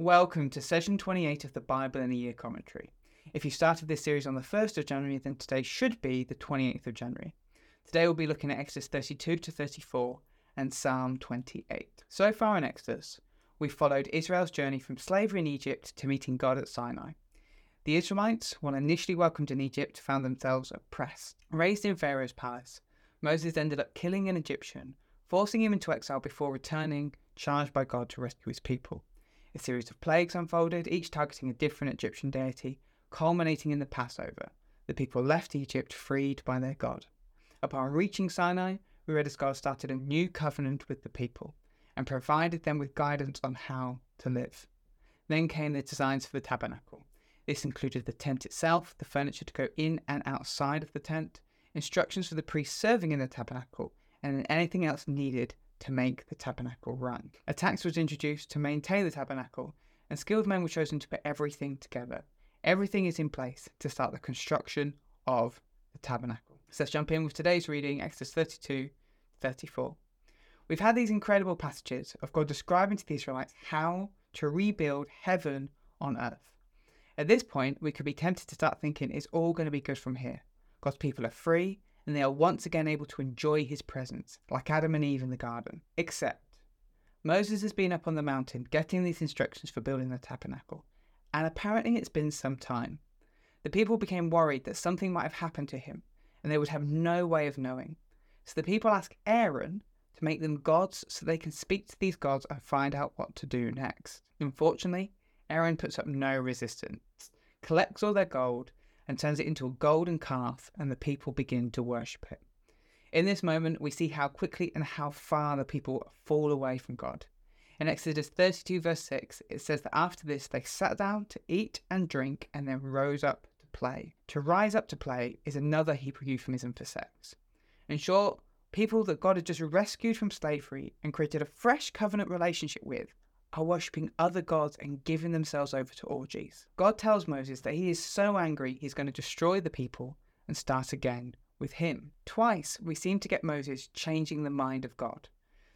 Welcome to session 28 of the Bible in a Year commentary. If you started this series on the 1st of January, then today should be the 28th of January. Today we'll be looking at Exodus 32 to 34 and Psalm 28. So far in Exodus, we've followed Israel's journey from slavery in Egypt to meeting God at Sinai. The Israelites, while initially welcomed in Egypt, found themselves oppressed. Raised in Pharaoh's palace, Moses ended up killing an Egyptian, forcing him into exile before returning, charged by God to rescue his people. A series of plagues unfolded, each targeting a different Egyptian deity, culminating in the Passover. The people left Egypt freed by their God. Upon reaching Sinai, we read as God started a new covenant with the people and provided them with guidance on how to live. Then came the designs for the tabernacle. This included the tent itself, the furniture to go in and outside of the tent, instructions for the priests serving in the tabernacle, and anything else needed to make the tabernacle run. A tax was introduced to maintain the tabernacle, and skilled men were chosen to put everything together. Everything is in place to start the construction of the tabernacle. So let's jump in with today's reading, Exodus 32 34. We've had these incredible passages of God describing to the Israelites how to rebuild heaven on earth. At this point, we could be tempted to start thinking it's all going to be good from here. God's people are free, and they are once again able to enjoy his presence, like Adam and Eve in the garden. Except, Moses has been up on the mountain getting these instructions for building the tabernacle, and apparently it's been some time. The people became worried that something might have happened to him, and they would have no way of knowing. So the people ask Aaron to make them gods so they can speak to these gods and find out what to do next. Unfortunately, Aaron puts up no resistance, collects all their gold, and turns it into a golden calf, and the people begin to worship it. In this moment, we see how quickly and how far the people fall away from God. In Exodus 32, verse 6, it says that after this they sat down to eat and drink and then rose up to play. To rise up to play is another Hebrew euphemism for sex. In short, people that God had just rescued from slavery and created a fresh covenant relationship with are worshipping other gods and giving themselves over to orgies. God tells Moses that he is so angry he's going to destroy the people and start again with him. Twice we seem to get Moses changing the mind of God.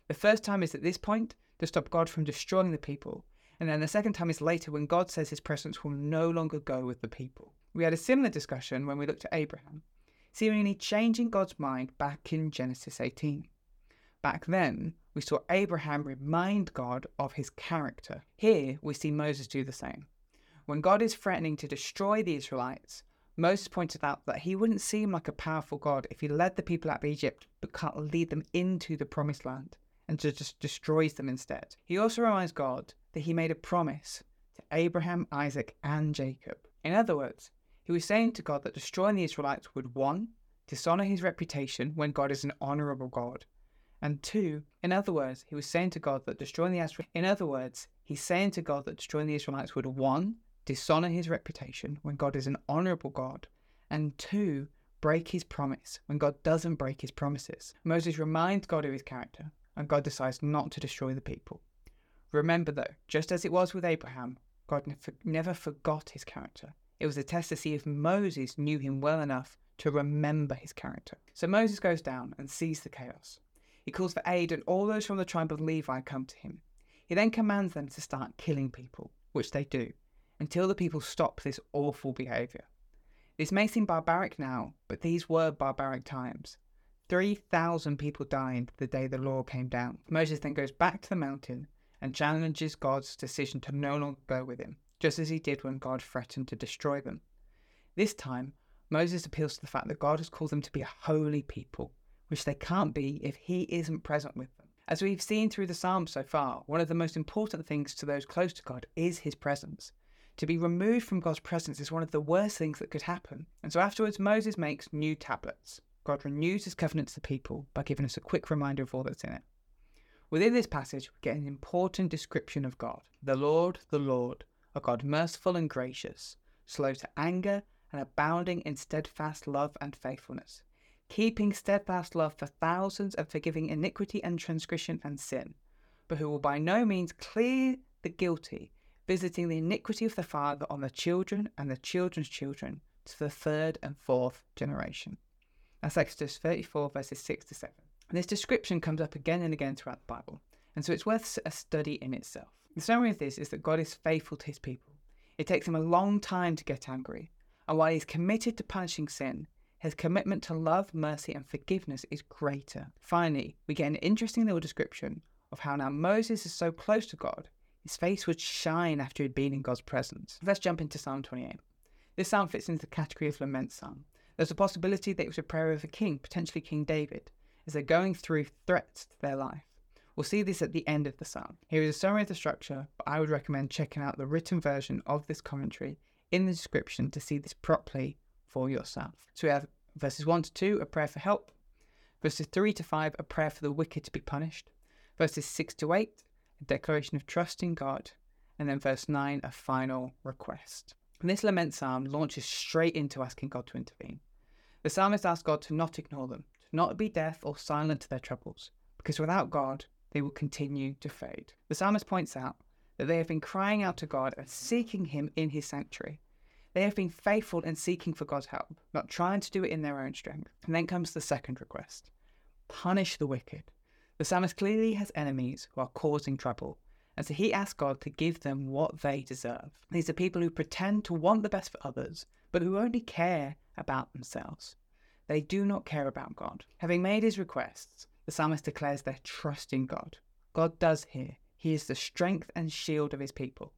The first time is at this point to stop God from destroying the people, and then the second time is later when God says his presence will no longer go with the people. We had a similar discussion when we looked at Abraham, seemingly changing God's mind back in Genesis 18. Back then, we saw Abraham remind God of his character. Here, we see Moses do the same. When God is threatening to destroy the Israelites, Moses pointed out that he wouldn't seem like a powerful God if he led the people out of Egypt but can't lead them into the promised land and just destroys them instead. He also reminds God that he made a promise to Abraham, Isaac, and Jacob. In other words, he was saying to God that destroying the Israelites would one, dishonor his reputation when God is an honorable God, and two, in other words, he was saying to God that destroying the Israelites, in other words, he's saying to God that destroying the Israelites would one, dishonor his reputation when God is an honorable God, and two, break his promise when God doesn't break his promises. Moses reminds God of his character, and God decides not to destroy the people. Remember, though, just as it was with Abraham, God never forgot his character. It was a test to see if Moses knew him well enough to remember his character. So Moses goes down and sees the chaos. He calls for aid, and all those from the tribe of Levi come to him. He then commands them to start killing people, which they do, until the people stop this awful behaviour. This may seem barbaric now, but these were barbaric times. 3,000 people died the day the law came down. Moses then goes back to the mountain and challenges God's decision to no longer go with him, just as he did when God threatened to destroy them. This time, Moses appeals to the fact that God has called them to be a holy people which they can't be if He isn't present with them. As we've seen through the Psalms so far, one of the most important things to those close to God is His presence. To be removed from God's presence is one of the worst things that could happen. And so afterwards, Moses makes new tablets. God renews his covenant to the people by giving us a quick reminder of all that's in it. Within this passage, we get an important description of God the Lord, the Lord, a God merciful and gracious, slow to anger, and abounding in steadfast love and faithfulness, keeping steadfast love for thousands and forgiving iniquity and transgression and sin, but who will by no means clear the guilty, visiting the iniquity of the father on the children and the children's children to the third and fourth generation. That's Exodus 34, verses 6 to 7. And this description comes up again and again throughout the Bible, and so it's worth a study in itself. The summary of this is that God is faithful to his people. It takes him a long time to get angry, and while he's committed to punishing sin, his commitment to love, mercy, and forgiveness is greater. Finally, we get an interesting little description of how now Moses is so close to God, his face would shine after he'd been in God's presence. Let's jump into Psalm 28. This psalm fits into the category of lament psalm. There's a possibility that it was a prayer of a king, potentially King David, as they're going through threats to their life. We'll see this at the end of the psalm. Here is a summary of the structure, but I would recommend checking out the written version of this commentary in the description to see this properly for yourself. So we have verses 1 to 2, a prayer for help, verses 3 to 5, a prayer for the wicked to be punished, verses 6 to 8, a declaration of trust in God, and then verse 9, a final request. And this lament psalm launches straight into asking God to intervene. The psalmist asks God to not ignore them, to not be deaf or silent to their troubles, because without God, they will continue to fade. The psalmist points out that they have been crying out to God and seeking Him in His sanctuary. They have been faithful in seeking for God's help, not trying to do it in their own strength. And then comes the second request punish the wicked. The psalmist clearly has enemies who are causing trouble, and so he asks God to give them what they deserve. These are people who pretend to want the best for others, but who only care about themselves. They do not care about God. Having made his requests, the psalmist declares their trust in God. God does hear. He is the strength and shield of his people.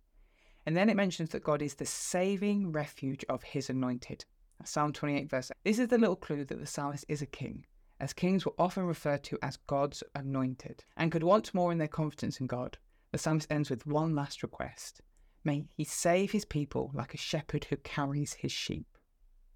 And then it mentions that God is the saving refuge of his anointed. Psalm 28, verse 8. This is the little clue that the psalmist is a king, as kings were often referred to as God's anointed. And could once more in their confidence in God, the psalmist ends with one last request May he save his people like a shepherd who carries his sheep.